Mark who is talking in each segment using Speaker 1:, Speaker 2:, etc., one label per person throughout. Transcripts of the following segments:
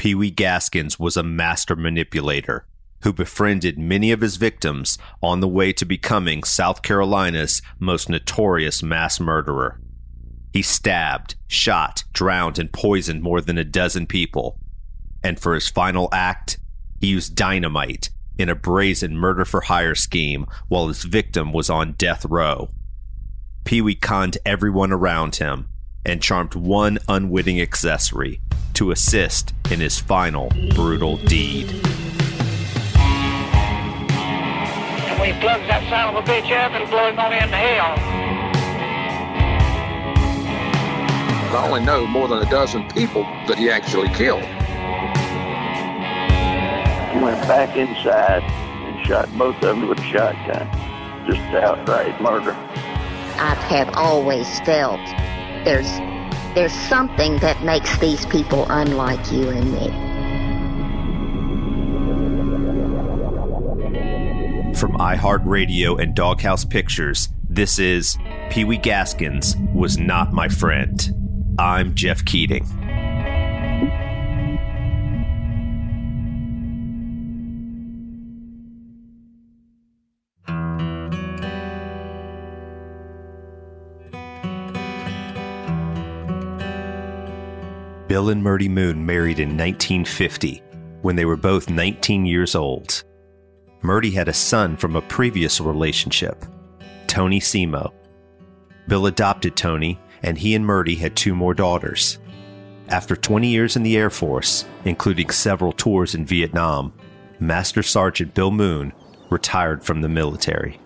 Speaker 1: Pee Wee Gaskins was a master manipulator who befriended many of his victims on the way to becoming South Carolina's most notorious mass murderer. He stabbed, shot, drowned, and poisoned more than a dozen people. And for his final act, he used dynamite in a brazen murder for hire scheme while his victim was on death row. Pee Wee conned everyone around him and charmed one unwitting accessory to assist in his final brutal deed.
Speaker 2: And we plugged that son of a bitch up and blew him on into hell.
Speaker 3: I only know more than a dozen people that he actually killed.
Speaker 4: He went back inside and shot both of them with a shotgun. Just outright murder.
Speaker 5: I have always felt there's there's something that makes these people unlike you and me.
Speaker 1: From iHeartRadio and Doghouse Pictures, this is Pee Wee Gaskins Was Not My Friend. I'm Jeff Keating. Bill and Myrtie Moon married in 1950 when they were both 19 years old. Myrtie had a son from a previous relationship, Tony Simo. Bill adopted Tony, and he and Myrtie had two more daughters. After 20 years in the Air Force, including several tours in Vietnam, Master Sergeant Bill Moon retired from the military.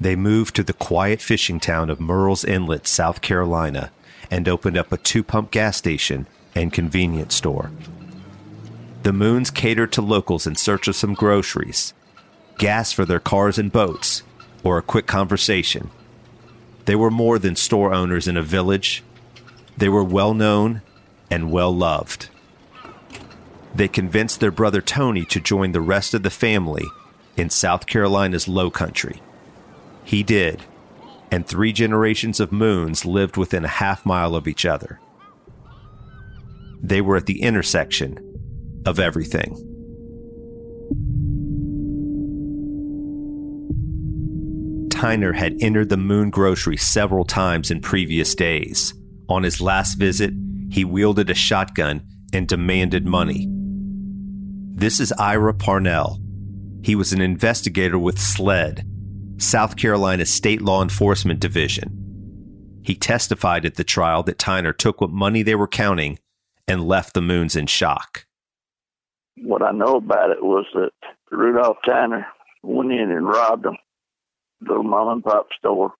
Speaker 1: They moved to the quiet fishing town of Murrells Inlet, South Carolina, and opened up a two pump gas station and convenience store. The Moons catered to locals in search of some groceries, gas for their cars and boats, or a quick conversation. They were more than store owners in a village, they were well known and well loved. They convinced their brother Tony to join the rest of the family in South Carolina's low country. He did, and three generations of moons lived within a half mile of each other. They were at the intersection of everything. Tyner had entered the moon grocery several times in previous days. On his last visit, he wielded a shotgun and demanded money. This is Ira Parnell. He was an investigator with SLED, South Carolina State Law Enforcement Division. He testified at the trial that Tyner took what money they were counting and left the Moons in shock.
Speaker 4: What I know about it was that Rudolph Tyner went in and robbed them, little mom and pop store.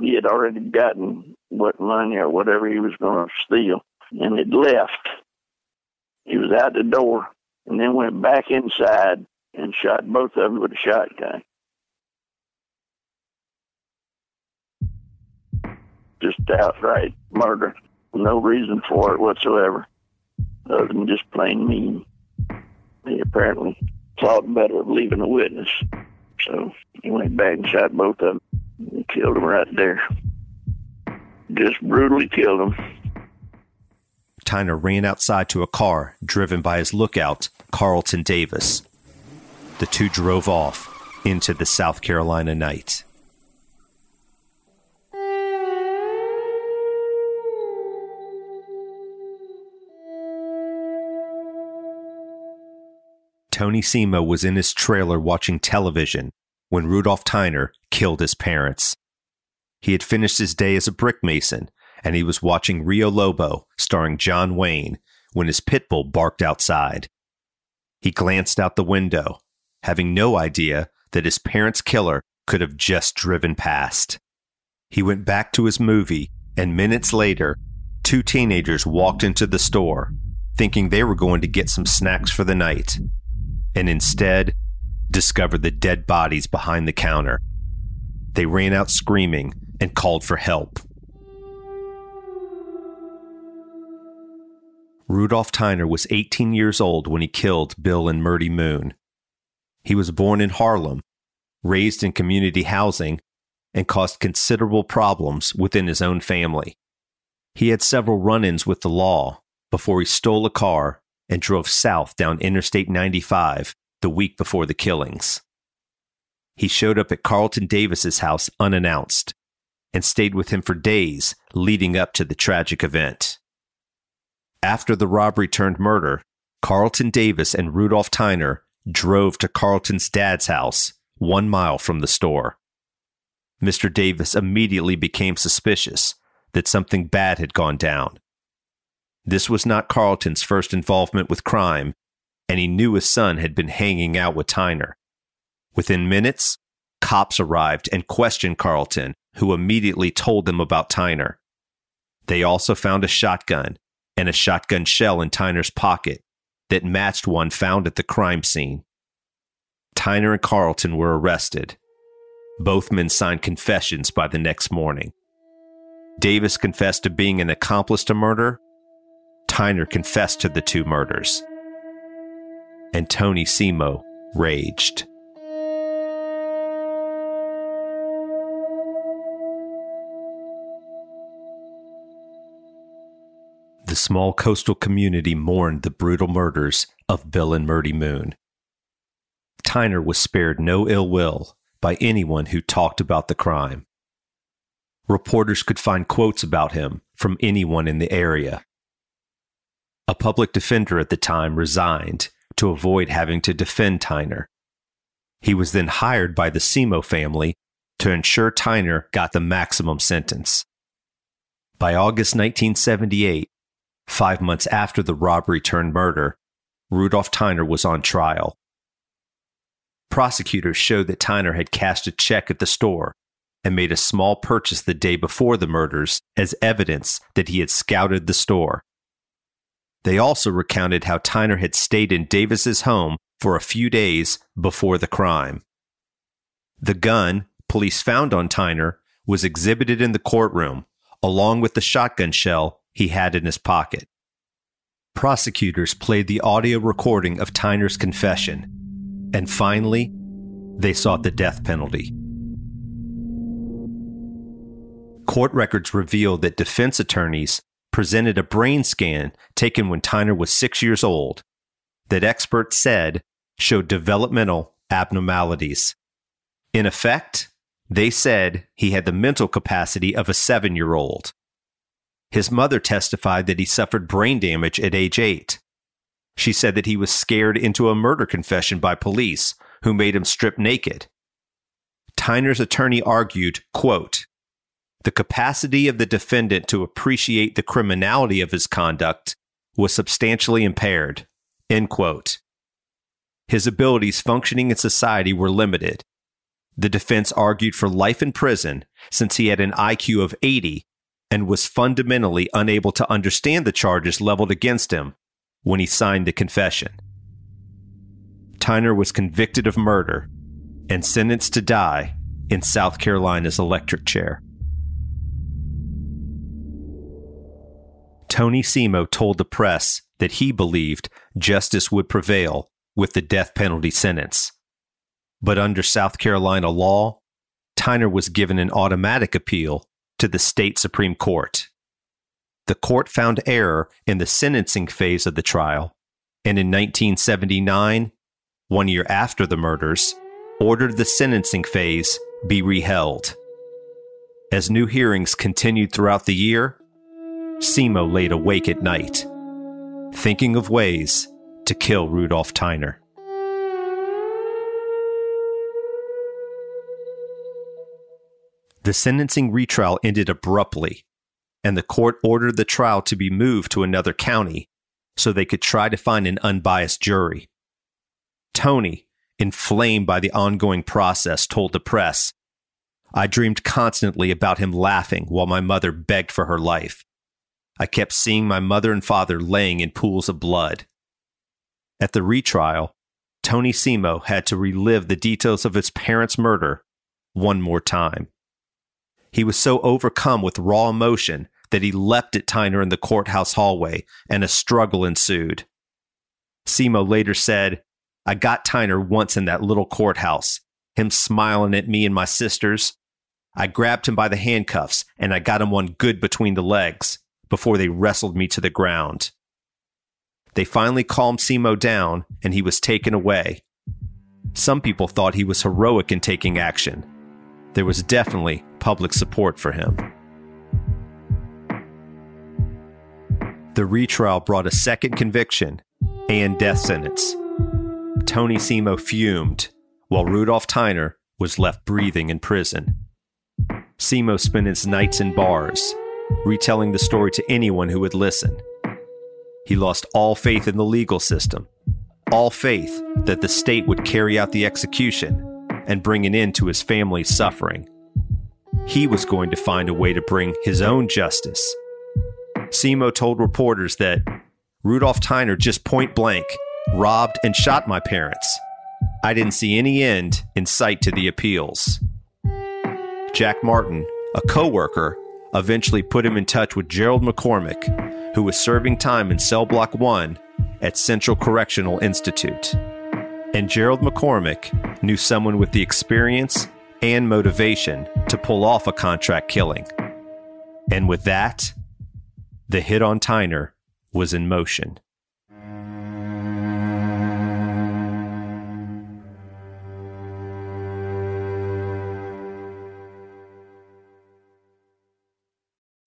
Speaker 4: He had already gotten what money or whatever he was going to steal and had left. He was out the door and then went back inside and shot both of them with a shotgun. Just outright murder. No reason for it whatsoever, other than just plain mean. He apparently thought better of leaving a witness. So he went back and shot both of them and killed them right there. Just brutally killed them.
Speaker 1: Tyner ran outside to a car driven by his lookout, Carlton Davis. The two drove off into the South Carolina night. Tony Simo was in his trailer watching television when Rudolph Tyner killed his parents. He had finished his day as a brick mason and he was watching Rio Lobo starring John Wayne when his pit bull barked outside. He glanced out the window, having no idea that his parents' killer could have just driven past. He went back to his movie, and minutes later, two teenagers walked into the store, thinking they were going to get some snacks for the night and instead discovered the dead bodies behind the counter. They ran out screaming and called for help. Rudolph Tyner was 18 years old when he killed Bill and Myrtie Moon. He was born in Harlem, raised in community housing, and caused considerable problems within his own family. He had several run ins with the law before he stole a car and drove south down Interstate 95 the week before the killings. He showed up at Carlton Davis's house unannounced and stayed with him for days leading up to the tragic event. After the robbery turned murder, Carlton Davis and Rudolph Tyner drove to Carlton's dad's house, one mile from the store. Mr. Davis immediately became suspicious that something bad had gone down this was not Carlton's first involvement with crime, and he knew his son had been hanging out with Tyner. Within minutes, cops arrived and questioned Carlton, who immediately told them about Tyner. They also found a shotgun and a shotgun shell in Tyner's pocket that matched one found at the crime scene. Tyner and Carlton were arrested. Both men signed confessions by the next morning. Davis confessed to being an accomplice to murder, Tyner confessed to the two murders. And Tony Simo raged. The small coastal community mourned the brutal murders of Bill and Myrtie Moon. Tyner was spared no ill will by anyone who talked about the crime. Reporters could find quotes about him from anyone in the area. A public defender at the time resigned to avoid having to defend Tyner. He was then hired by the Simo family to ensure Tyner got the maximum sentence. By August 1978, five months after the robbery turned murder, Rudolph Tyner was on trial. Prosecutors showed that Tyner had cashed a check at the store and made a small purchase the day before the murders as evidence that he had scouted the store. They also recounted how Tyner had stayed in Davis's home for a few days before the crime. The gun police found on Tyner was exhibited in the courtroom, along with the shotgun shell he had in his pocket. Prosecutors played the audio recording of Tyner's confession, and finally, they sought the death penalty. Court records reveal that defense attorneys presented a brain scan taken when Tyner was six years old that experts said showed developmental abnormalities. In effect, they said he had the mental capacity of a seven year old. His mother testified that he suffered brain damage at age eight. She said that he was scared into a murder confession by police who made him strip naked. Tyner's attorney argued, quote, the capacity of the defendant to appreciate the criminality of his conduct was substantially impaired. End quote. His abilities functioning in society were limited. The defense argued for life in prison since he had an IQ of 80 and was fundamentally unable to understand the charges leveled against him when he signed the confession. Tyner was convicted of murder and sentenced to die in South Carolina's electric chair. Tony Simo told the press that he believed justice would prevail with the death penalty sentence. But under South Carolina law, Tyner was given an automatic appeal to the state Supreme Court. The court found error in the sentencing phase of the trial, and in 1979, one year after the murders, ordered the sentencing phase be reheld. As new hearings continued throughout the year, Simo laid awake at night, thinking of ways to kill Rudolph Tyner. The sentencing retrial ended abruptly, and the court ordered the trial to be moved to another county so they could try to find an unbiased jury. Tony, inflamed by the ongoing process, told the press I dreamed constantly about him laughing while my mother begged for her life. I kept seeing my mother and father laying in pools of blood. At the retrial, Tony Simo had to relive the details of his parents' murder one more time. He was so overcome with raw emotion that he leapt at Tyner in the courthouse hallway, and a struggle ensued. Simo later said, I got Tyner once in that little courthouse, him smiling at me and my sisters. I grabbed him by the handcuffs and I got him one good between the legs before they wrestled me to the ground. They finally calmed Simo down and he was taken away. Some people thought he was heroic in taking action. There was definitely public support for him. The retrial brought a second conviction and death sentence. Tony Simo fumed, while Rudolph Tyner was left breathing in prison. Simo spent his nights in bars, retelling the story to anyone who would listen. He lost all faith in the legal system, all faith that the state would carry out the execution and bring an end to his family's suffering. He was going to find a way to bring his own justice. Simo told reporters that Rudolph Tyner just point blank robbed and shot my parents. I didn't see any end in sight to the appeals. Jack Martin, a co-worker, eventually put him in touch with Gerald McCormick, who was serving time in cell block 1 at Central Correctional Institute. And Gerald McCormick knew someone with the experience and motivation to pull off a contract killing. And with that, the hit on Tyner was in motion.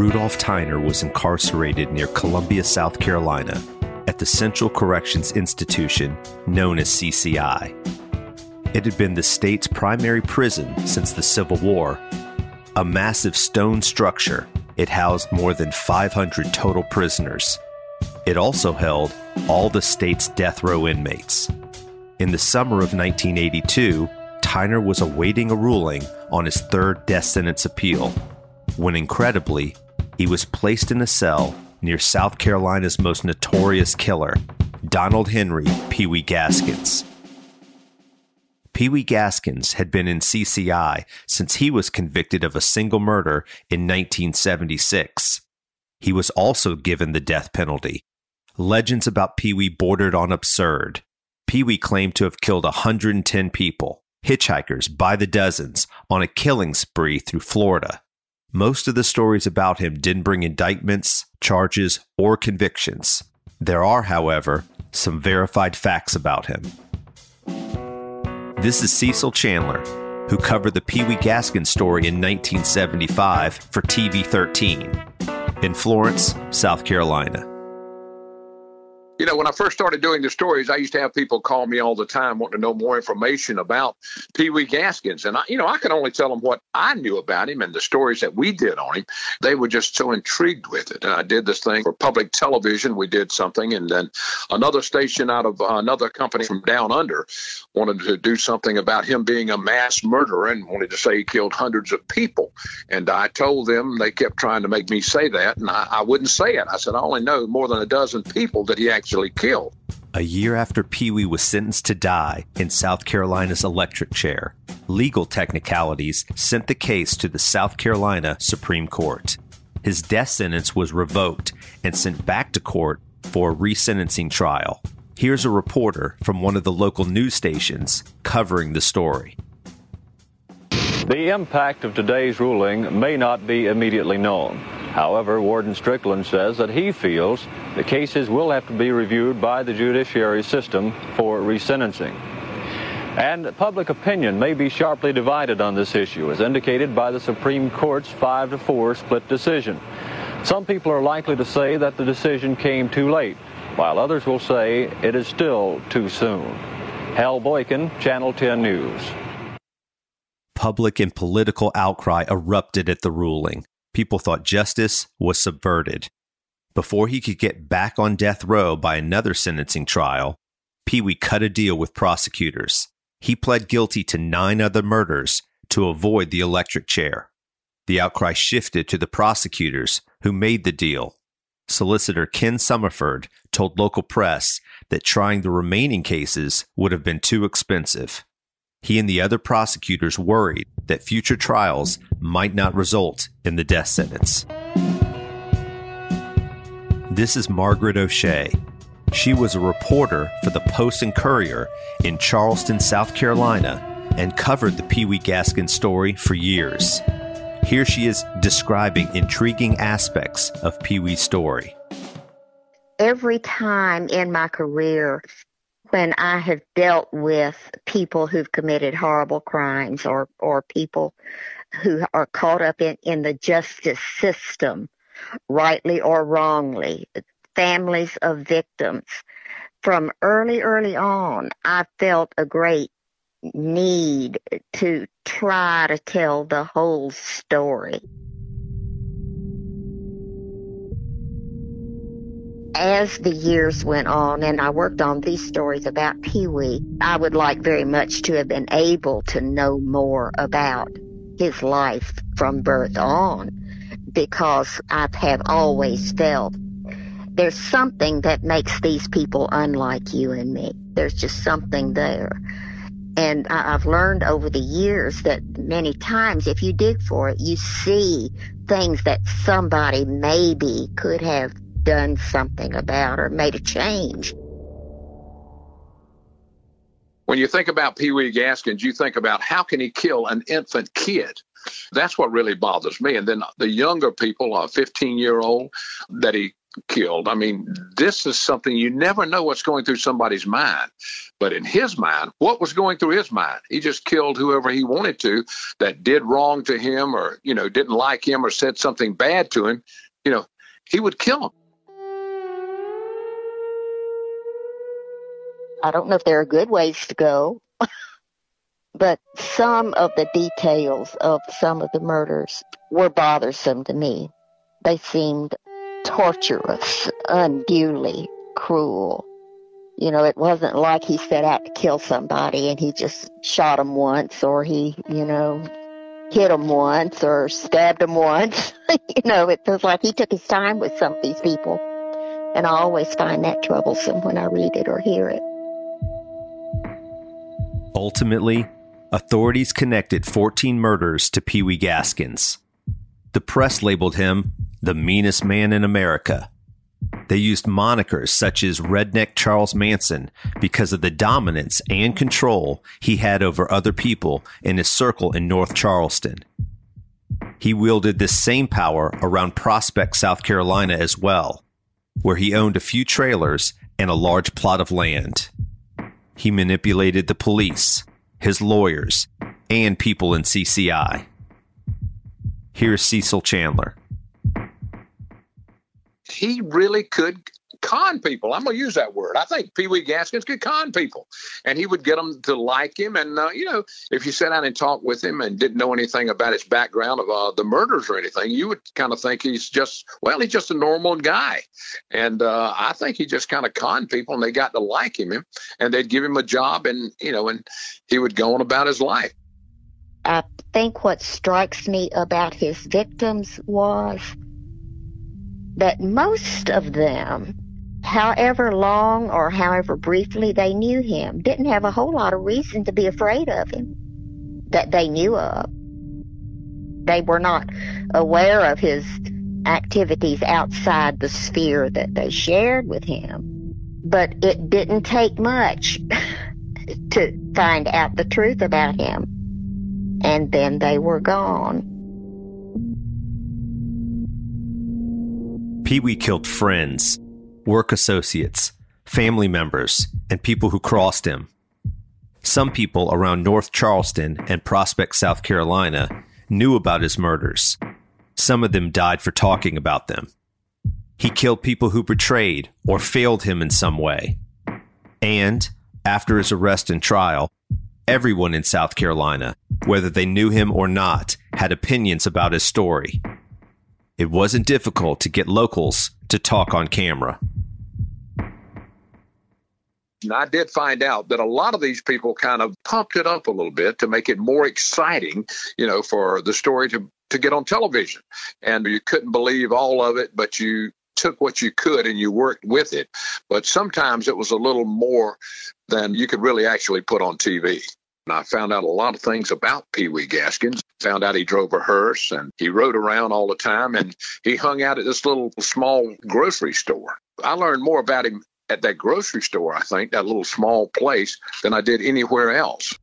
Speaker 1: Rudolph Tyner was incarcerated near Columbia, South Carolina, at the Central Corrections Institution known as CCI. It had been the state's primary prison since the Civil War. A massive stone structure, it housed more than 500 total prisoners. It also held all the state's death row inmates. In the summer of 1982, Tyner was awaiting a ruling on his third death sentence appeal when incredibly, he was placed in a cell near South Carolina's most notorious killer, Donald Henry Pee Wee Gaskins. Pee Wee Gaskins had been in CCI since he was convicted of a single murder in 1976. He was also given the death penalty. Legends about Pee Wee bordered on absurd. Pee Wee claimed to have killed 110 people, hitchhikers by the dozens, on a killing spree through Florida. Most of the stories about him didn't bring indictments, charges, or convictions. There are, however, some verified facts about him. This is Cecil Chandler, who covered the Pee Wee Gaskin story in 1975 for TV 13 in Florence, South Carolina.
Speaker 3: You know, when I first started doing the stories, I used to have people call me all the time wanting to know more information about Pee Wee Gaskins. And, I, you know, I could only tell them what I knew about him and the stories that we did on him. They were just so intrigued with it. And I did this thing for public television. We did something. And then another station out of uh, another company from down under wanted to do something about him being a mass murderer and wanted to say he killed hundreds of people. And I told them, they kept trying to make me say that. And I, I wouldn't say it. I said, I only know more than a dozen people that he actually actually killed.
Speaker 1: A year after Pee Wee was sentenced to die in South Carolina's electric chair, legal technicalities sent the case to the South Carolina Supreme Court. His death sentence was revoked and sent back to court for a resentencing trial. Here's a reporter from one of the local news stations covering the story.
Speaker 6: The impact of today's ruling may not be immediately known. However, Warden Strickland says that he feels the cases will have to be reviewed by the judiciary system for resentencing. And public opinion may be sharply divided on this issue, as indicated by the Supreme Court's 5 to 4 split decision. Some people are likely to say that the decision came too late, while others will say it is still too soon. Hal Boykin, Channel 10 News.
Speaker 1: Public and political outcry erupted at the ruling people thought justice was subverted. Before he could get back on death row by another sentencing trial, Pee Wee cut a deal with prosecutors. He pled guilty to nine other murders to avoid the electric chair. The outcry shifted to the prosecutors who made the deal. Solicitor Ken Summerford told local press that trying the remaining cases would have been too expensive. He and the other prosecutors worried that future trials might not result in the death sentence. This is Margaret O'Shea. She was a reporter for the Post and Courier in Charleston, South Carolina, and covered the Pee Wee Gaskin story for years. Here she is describing intriguing aspects of Pee Wee's story.
Speaker 5: Every time in my career when I have dealt with people who've committed horrible crimes or, or people who are caught up in, in the justice system, rightly or wrongly, families of victims, from early, early on, I felt a great need to try to tell the whole story. As the years went on and I worked on these stories about Pee Wee, I would like very much to have been able to know more about his life from birth on because I have always felt there's something that makes these people unlike you and me. There's just something there. And I, have learned over the years that many times, if you dig for it, you see things that somebody maybe could have done something about or made a change.
Speaker 3: When you think about Pee Wee Gaskins, you think about how can he kill an infant kid? That's what really bothers me. And then the younger people, a 15 year old that he killed. I mean, this is something you never know what's going through somebody's mind. But in his mind, what was going through his mind? He just killed whoever he wanted to that did wrong to him or, you know, didn't like him or said something bad to him. You know, he would kill him.
Speaker 5: I don't know if there are good ways to go, but some of the details of some of the murders were bothersome to me. They seemed torturous, unduly cruel. You know, it wasn't like he set out to kill somebody and he just shot him once or he, you know, hit him once or stabbed him once. you know, it feels like he took his time with some of these people. And I always find that troublesome when I read it or hear it.
Speaker 1: Ultimately, authorities connected 14 murders to Pee Wee Gaskins. The press labeled him the meanest man in America. They used monikers such as Redneck Charles Manson because of the dominance and control he had over other people in his circle in North Charleston. He wielded this same power around Prospect, South Carolina as well, where he owned a few trailers and a large plot of land. He manipulated the police, his lawyers, and people in CCI. Here's Cecil Chandler
Speaker 3: he really could con people. I'm going to use that word. I think Pee Wee Gaskins could con people, and he would get them to like him. And uh, you know, if you sat down and talked with him and didn't know anything about his background of uh, the murders or anything, you would kind of think he's just well, he's just a normal guy. And uh, I think he just kind of conned people, and they got to like him, and they'd give him a job, and you know, and he would go on about his life.
Speaker 5: I think what strikes me about his victims was that most of them, however long or however briefly they knew him, didn't have a whole lot of reason to be afraid of him that they knew of. They were not aware of his activities outside the sphere that they shared with him. But it didn't take much to find out the truth about him. And then they were gone.
Speaker 1: Pee Wee killed friends, work associates, family members, and people who crossed him. Some people around North Charleston and Prospect, South Carolina, knew about his murders. Some of them died for talking about them. He killed people who betrayed or failed him in some way. And, after his arrest and trial, everyone in South Carolina, whether they knew him or not, had opinions about his story it wasn't difficult to get locals to talk on camera.
Speaker 3: And I did find out that a lot of these people kind of pumped it up a little bit to make it more exciting, you know, for the story to, to get on television. And you couldn't believe all of it, but you took what you could and you worked with it. But sometimes it was a little more than you could really actually put on TV. And I found out a lot of things about Pee Wee Gaskins. Found out he drove a hearse and he rode around all the time and he hung out at this little small grocery store. I learned more about him at that grocery store, I think, that little small place, than I did anywhere else.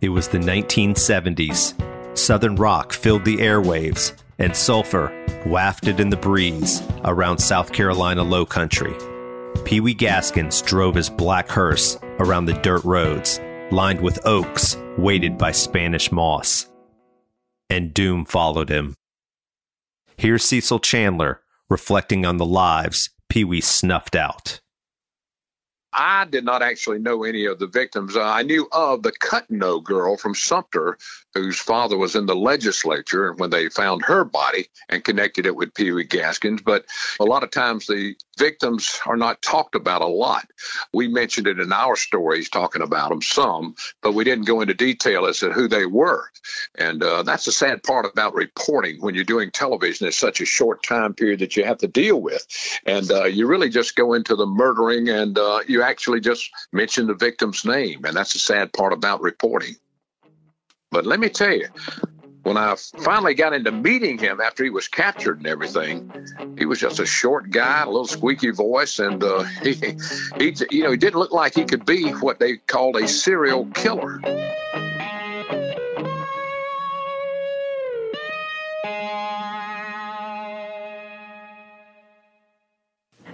Speaker 1: It was the 1970s. Southern rock filled the airwaves, and sulfur wafted in the breeze around South Carolina low country. Pee Wee Gaskins drove his black hearse around the dirt roads, lined with oaks weighted by Spanish moss. And doom followed him. Here's Cecil Chandler reflecting on the lives Pee Wee snuffed out.
Speaker 3: I did not actually know any of the victims. Uh, I knew of the Cuttino girl from Sumter, whose father was in the legislature when they found her body and connected it with Pee Wee Gaskins. But a lot of times the victims are not talked about a lot. We mentioned it in our stories, talking about them some, but we didn't go into detail as to who they were. And uh, that's the sad part about reporting when you're doing television. It's such a short time period that you have to deal with. And uh, you really just go into the murdering and uh, you actually just mention the victim's name. And that's the sad part about reporting. But let me tell you, when I finally got into meeting him after he was captured and everything, he was just a short guy, a little squeaky voice, and uh, he, he, you know, he didn't look like he could be what they called a serial killer.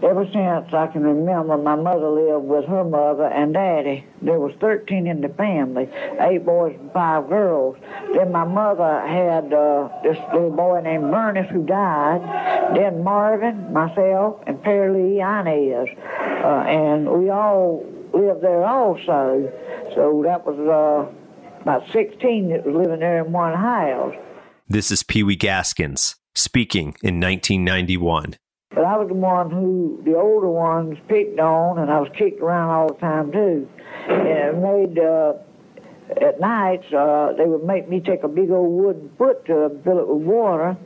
Speaker 7: Ever since I can remember, my mother lived with her mother and daddy. There was 13 in the family, eight boys and five girls. Then my mother had uh, this little boy named Bernice who died. Then Marvin, myself, and Lee Inez. Uh, and we all lived there also. So that was uh, about 16 that was living there in one house.
Speaker 1: This is Pee Wee Gaskins speaking in 1991.
Speaker 7: But I was the one who the older ones picked on, and I was kicked around all the time too. And it made uh, at nights uh, they would make me take a big old wooden foot to fill it with water,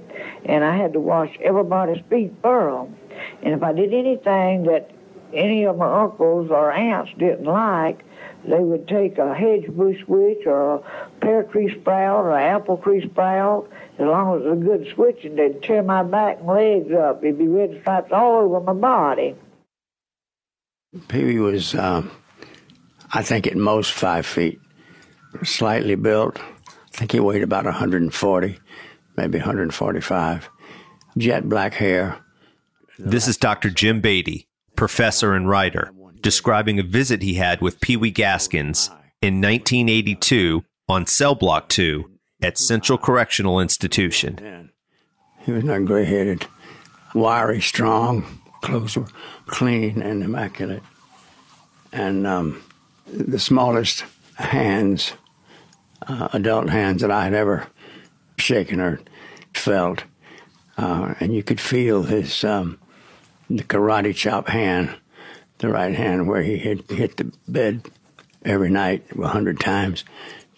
Speaker 7: and I had to wash everybody's feet them. And if I did anything that any of my uncles or aunts didn't like, they would take a hedge bush switch or a pear tree sprout or an apple tree sprout as long as it was a good switch, and they'd tear my back and legs up. It'd be red stripes all over my body.
Speaker 8: Pee Wee was, um, I think, at most five feet, slightly built. I think he weighed about 140, maybe 145. Jet black hair.
Speaker 1: This is Dr. Jim Beatty, professor and writer, describing a visit he had with Pee Wee Gaskins in 1982 on Cell Block 2 at Central Correctional Institution.
Speaker 8: He was not gray headed, wiry, strong, clothes were clean and immaculate. And um, the smallest hands, uh, adult hands that I had ever shaken or felt. Uh, and you could feel his um, the karate chop hand, the right hand where he hit, hit the bed every night a hundred times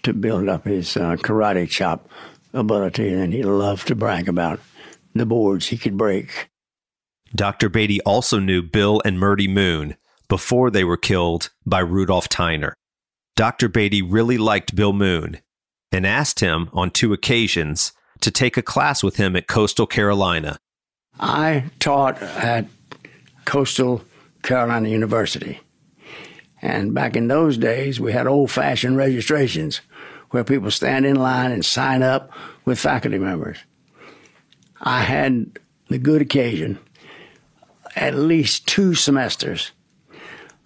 Speaker 8: to build up his uh, karate chop ability, and he loved to brag about the boards he could break.
Speaker 1: Dr. Beatty also knew Bill and Myrtie Moon before they were killed by Rudolph Tyner. Dr. Beatty really liked Bill Moon and asked him on two occasions to take a class with him at Coastal Carolina.
Speaker 8: I taught at Coastal Carolina University. And back in those days, we had old fashioned registrations where people stand in line and sign up with faculty members. I had the good occasion, at least two semesters,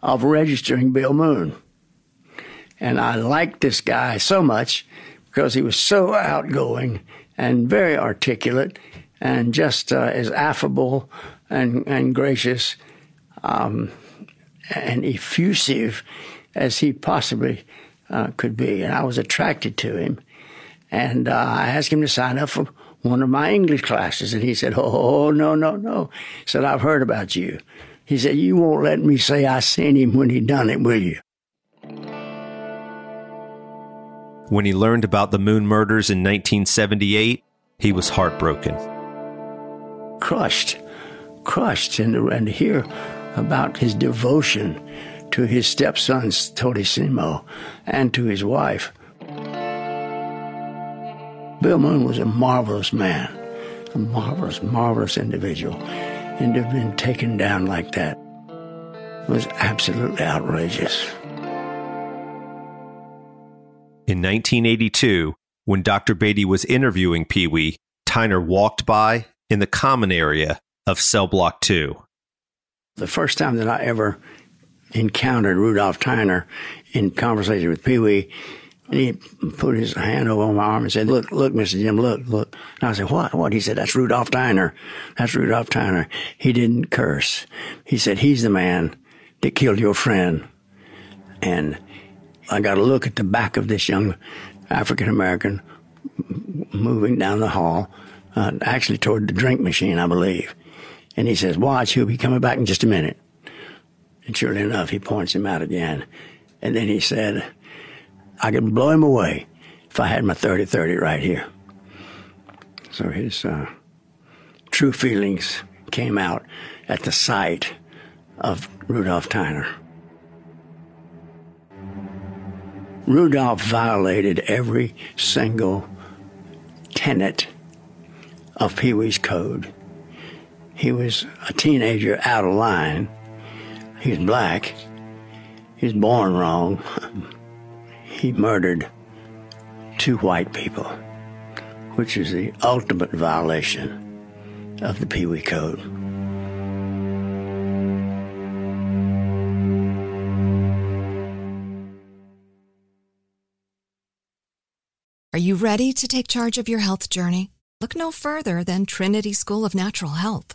Speaker 8: of registering Bill Moon. And I liked this guy so much because he was so outgoing and very articulate and just uh, as affable and, and gracious um, and effusive as he possibly uh, could be. And I was attracted to him. And uh, I asked him to sign up for one of my English classes. And he said, Oh, no, no, no. He said, I've heard about you. He said, You won't let me say I seen him when he done it, will you?
Speaker 1: When he learned about the Moon murders in 1978, he was heartbroken.
Speaker 8: Crushed, crushed. And, and to hear about his devotion to his stepson, Simo, and to his wife. Bill Moon was a marvelous man, a marvelous, marvelous individual. And to have been taken down like that was absolutely outrageous.
Speaker 1: In 1982, when Dr. Beatty was interviewing Pee Wee, Tyner walked by in the common area of Cell Block 2.
Speaker 8: The first time that I ever encountered Rudolph Tyner in conversation with Pee Wee. And he put his hand over my arm and said, Look, look, Mr. Jim, look, look. And I said, What? What? He said, That's Rudolph Tyner. That's Rudolph Tyner. He didn't curse. He said, He's the man that killed your friend. And I got a look at the back of this young African American moving down the hall, uh, actually toward the drink machine, I believe. And he says, Watch, he'll be coming back in just a minute. And surely enough, he points him out again. And then he said, I could blow him away if I had my 30 30 right here. So his uh, true feelings came out at the sight of Rudolph Tyner. Rudolph violated every single tenet of Pee Wee's code. He was a teenager out of line. He was black. He was born wrong. He murdered two white people, which is the ultimate violation of the Pee Wee Code.
Speaker 9: Are you ready to take charge of your health journey? Look no further than Trinity School of Natural Health.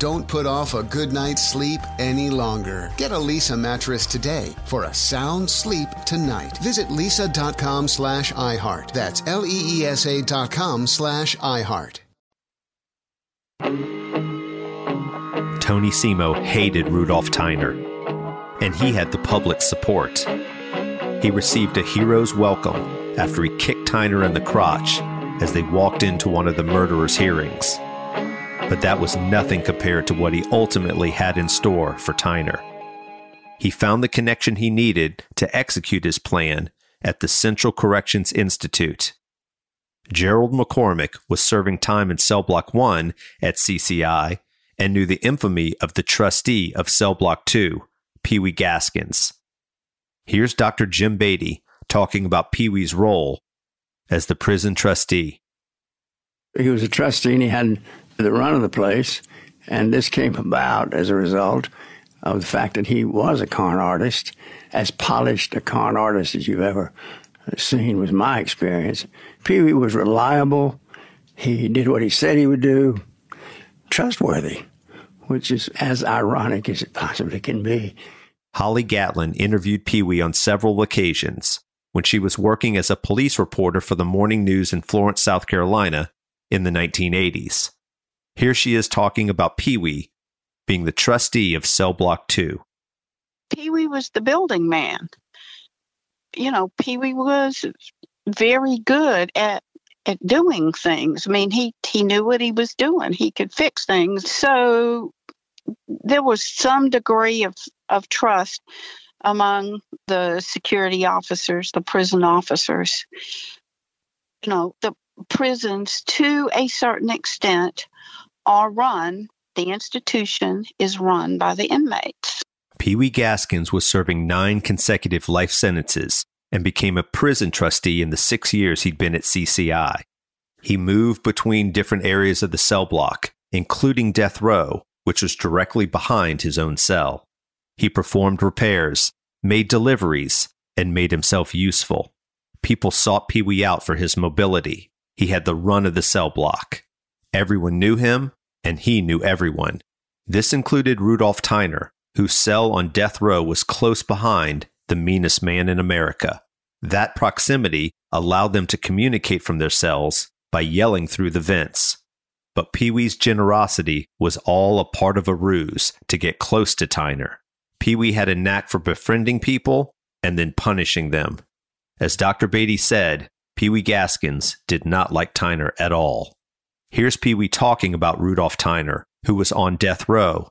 Speaker 10: Don't put off a good night's sleep any longer. Get a Leesa mattress today for a sound sleep tonight. Visit leesa.com slash iHeart. That's L-E-E-S-A dot com slash iHeart.
Speaker 1: Tony Cimo hated Rudolph Tyner, and he had the public support. He received a hero's welcome after he kicked Tyner in the crotch as they walked into one of the murderer's hearings. But that was nothing compared to what he ultimately had in store for Tyner. He found the connection he needed to execute his plan at the Central Corrections Institute. Gerald McCormick was serving time in Cell Block 1 at CCI and knew the infamy of the trustee of Cell Block 2, Pee Wee Gaskins. Here's Dr. Jim Beatty talking about Pee Wee's role as the prison trustee.
Speaker 8: He was a trustee and he had the run of the place, and this came about as a result of the fact that he was a con artist, as polished a con artist as you've ever seen was my experience. Pee Wee was reliable. He did what he said he would do, trustworthy which is as ironic as it possibly can be.
Speaker 1: Holly Gatlin interviewed Pee Wee on several occasions when she was working as a police reporter for the morning news in Florence, South Carolina in the 1980s. Here she is talking about Pee Wee being the trustee of Cell Block 2.
Speaker 11: Pee Wee was the building man. You know, Pee Wee was very good at at doing things. I mean, he he knew what he was doing. He could fix things. So there was some degree of, of trust among the security officers, the prison officers. You know, the prisons, to a certain extent, are run, the institution is run by the inmates.
Speaker 1: Pee Wee Gaskins was serving nine consecutive life sentences and became a prison trustee in the six years he'd been at CCI. He moved between different areas of the cell block, including death row, which was directly behind his own cell. He performed repairs, made deliveries, and made himself useful. People sought Pee Wee out for his mobility. He had the run of the cell block. Everyone knew him, and he knew everyone. This included Rudolph Tyner, whose cell on death row was close behind the meanest man in America. That proximity allowed them to communicate from their cells by yelling through the vents. But Pee Wee's generosity was all a part of a ruse to get close to Tyner. Pee Wee had a knack for befriending people and then punishing them. As Dr. Beatty said, Pee Wee Gaskins did not like Tyner at all. Here's Pee Wee talking about Rudolph Tyner, who was on death row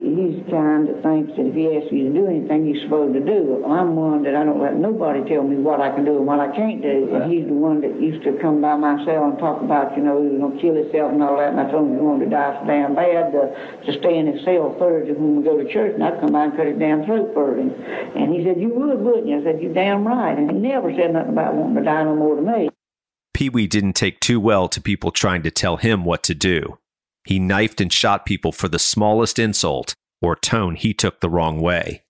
Speaker 7: He's the kind that thinks that if he asks you to do anything, you're supposed to do it. I'm one that I don't let nobody tell me what I can do and what I can't do. And he's the one that used to come by my cell and talk about, you know, he was going to kill himself and all that. And I told him he wanted to die so damn bad to, to stay in his cell Thursday when we go to church. And I'd come by and cut his damn throat for him. And he said, you would, wouldn't you? I said, you damn right. And he never said nothing about wanting to die no more to me.
Speaker 1: Pee Wee didn't take too well to people trying to tell him what to do. He knifed and shot people for the smallest insult or tone he took the wrong way.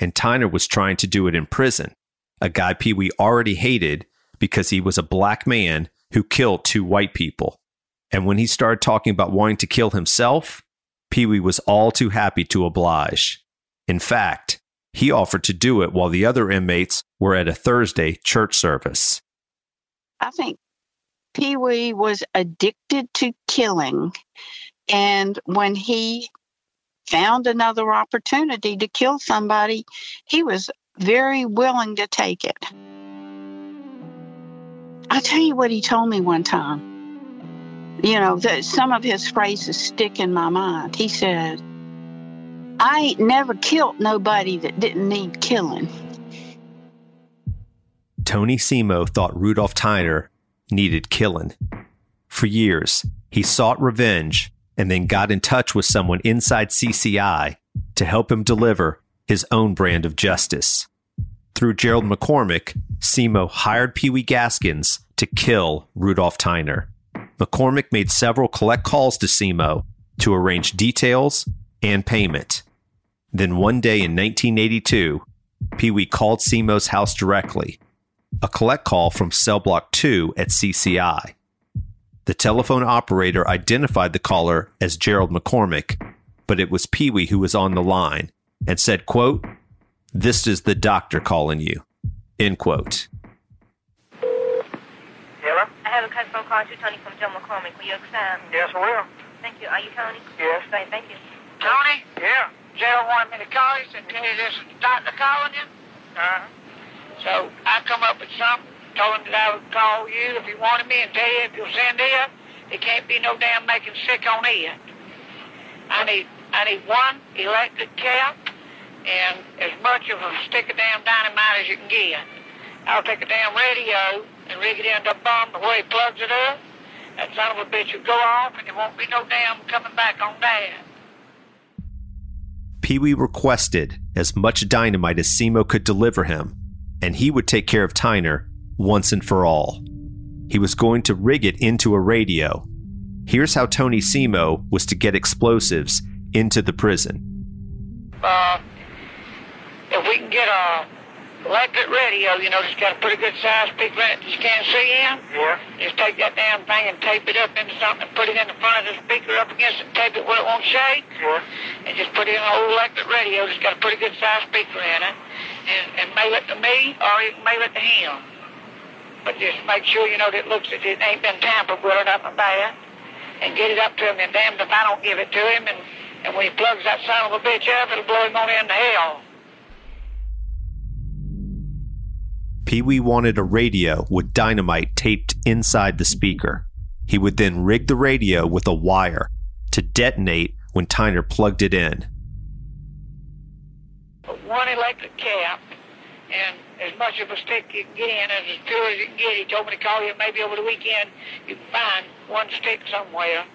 Speaker 1: And Tyner was trying to do it in prison, a guy Pee Wee already hated because he was a black man who killed two white people. And when he started talking about wanting to kill himself, Pee Wee was all too happy to oblige. In fact, he offered to do it while the other inmates were at a Thursday church service.
Speaker 11: I think Pee Wee was addicted to killing. And when he found another opportunity to kill somebody, he was very willing to take it. I'll tell you what he told me one time. You know, that some of his phrases stick in my mind. He said, I ain't never killed nobody that didn't need killing.
Speaker 1: Tony Cimo thought Rudolph Tyner needed killing. For years, he sought revenge and then got in touch with someone inside CCI to help him deliver his own brand of justice. Through Gerald McCormick, Cimo hired Pee Wee Gaskins to kill Rudolph Tyner. McCormick made several collect calls to Cimo to arrange details and payment. Then one day in 1982, Pee Wee called Cimo's house directly, a collect call from Cell Block 2 at CCI. The telephone operator identified the caller as Gerald McCormick, but it was Pee Wee who was on the line and said, quote, This is the doctor calling you. End quote.
Speaker 12: Hello? I have a customer call you, Tony from Joe McCormick. Will you accept?
Speaker 2: Yes, I will.
Speaker 12: Thank you. Are you Tony?
Speaker 2: Yes.
Speaker 12: Great, thank you.
Speaker 2: Tony? Yeah. Gerald wanted me to call you, said, Tell you this is the doctor calling you. Uh-huh. So I come up with something told him that I would call you if he wanted me and tell you if you'll send it. It can't be no damn making sick on it. I need I need one electric cap and as much of a stick of damn dynamite as you can get. I'll take a damn radio and rig it into a bomb the way he plugs it up. That son of a bitch will go off and there won't be no damn coming back on that.
Speaker 1: Pee Wee requested as much dynamite as Cimo could deliver him, and he would take care of Tyner once and for all. He was going to rig it into a radio. Here's how Tony Cimo was to get explosives into the prison.
Speaker 2: Uh, if we can get a electric radio, you know, just got to put a pretty good size speaker that you can't see in. Yeah. Just take that damn thing and tape it up into something and put it in the front of the speaker up against it, tape it where it won't shake. Sure. And just put it in an old electric radio that's got to put a pretty good size speaker in it. And, and mail it to me or you can mail it to him. But just make sure, you know, that it looks as it ain't been tampered with or nothing bad. And get it up to him, and damned if I don't give it to him. And, and when he plugs that son of a bitch up, it'll blow him on into hell.
Speaker 1: Pee Wee wanted a radio with dynamite taped inside the speaker. He would then rig the radio with a wire to detonate when Tyner plugged it in.
Speaker 2: One electric cap, and as much of a stick you can get in, as as pure as you can get. He told me to call you maybe over the weekend. You can find one stick somewhere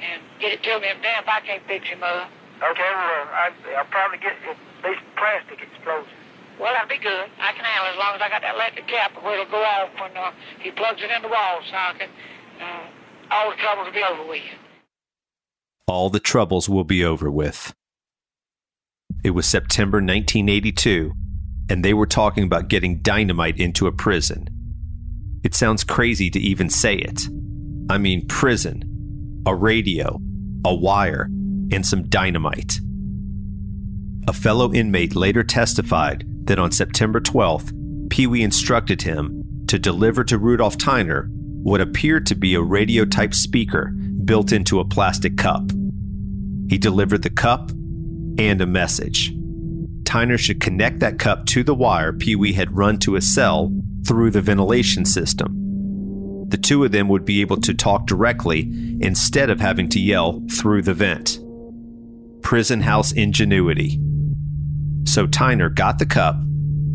Speaker 2: and get it to me. And damn, if I can't fix him up.
Speaker 13: Okay, well, I, I'll probably get at least plastic explosion.
Speaker 2: Well, that'd be good. I can handle it as long as I got that electric cap where it'll go off when uh, he plugs it in the wall socket. Uh, all the troubles will be over with.
Speaker 1: All the troubles will be over with. It was September 1982, and they were talking about getting dynamite into a prison. It sounds crazy to even say it. I mean, prison, a radio, a wire, and some dynamite. A fellow inmate later testified that on September 12th, Pee Wee instructed him to deliver to Rudolph Tyner what appeared to be a radio type speaker built into a plastic cup. He delivered the cup and a message. Tyner should connect that cup to the wire Pee Wee had run to a cell through the ventilation system. The two of them would be able to talk directly instead of having to yell through the vent. Prison house ingenuity. So Tyner got the cup,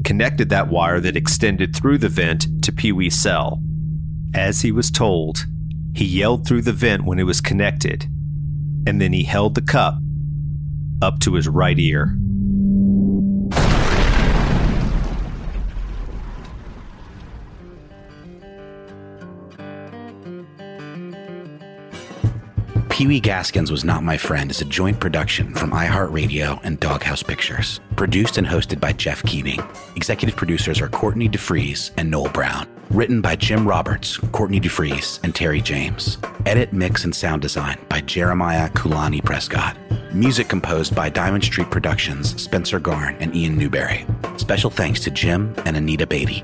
Speaker 1: connected that wire that extended through the vent to Pee Wee's cell. As he was told, he yelled through the vent when it was connected, and then he held the cup up to his right ear.
Speaker 14: Pee Wee Gaskins Was Not My Friend is a joint production from iHeartRadio and Doghouse Pictures. Produced and hosted by Jeff Keating. Executive producers are Courtney DeFries and Noel Brown. Written by Jim Roberts, Courtney DeFries, and Terry James. Edit, mix, and sound design by Jeremiah Kulani Prescott. Music composed by Diamond Street Productions, Spencer Garn, and Ian Newberry. Special thanks to Jim and Anita Beatty.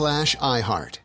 Speaker 10: slash iHeart.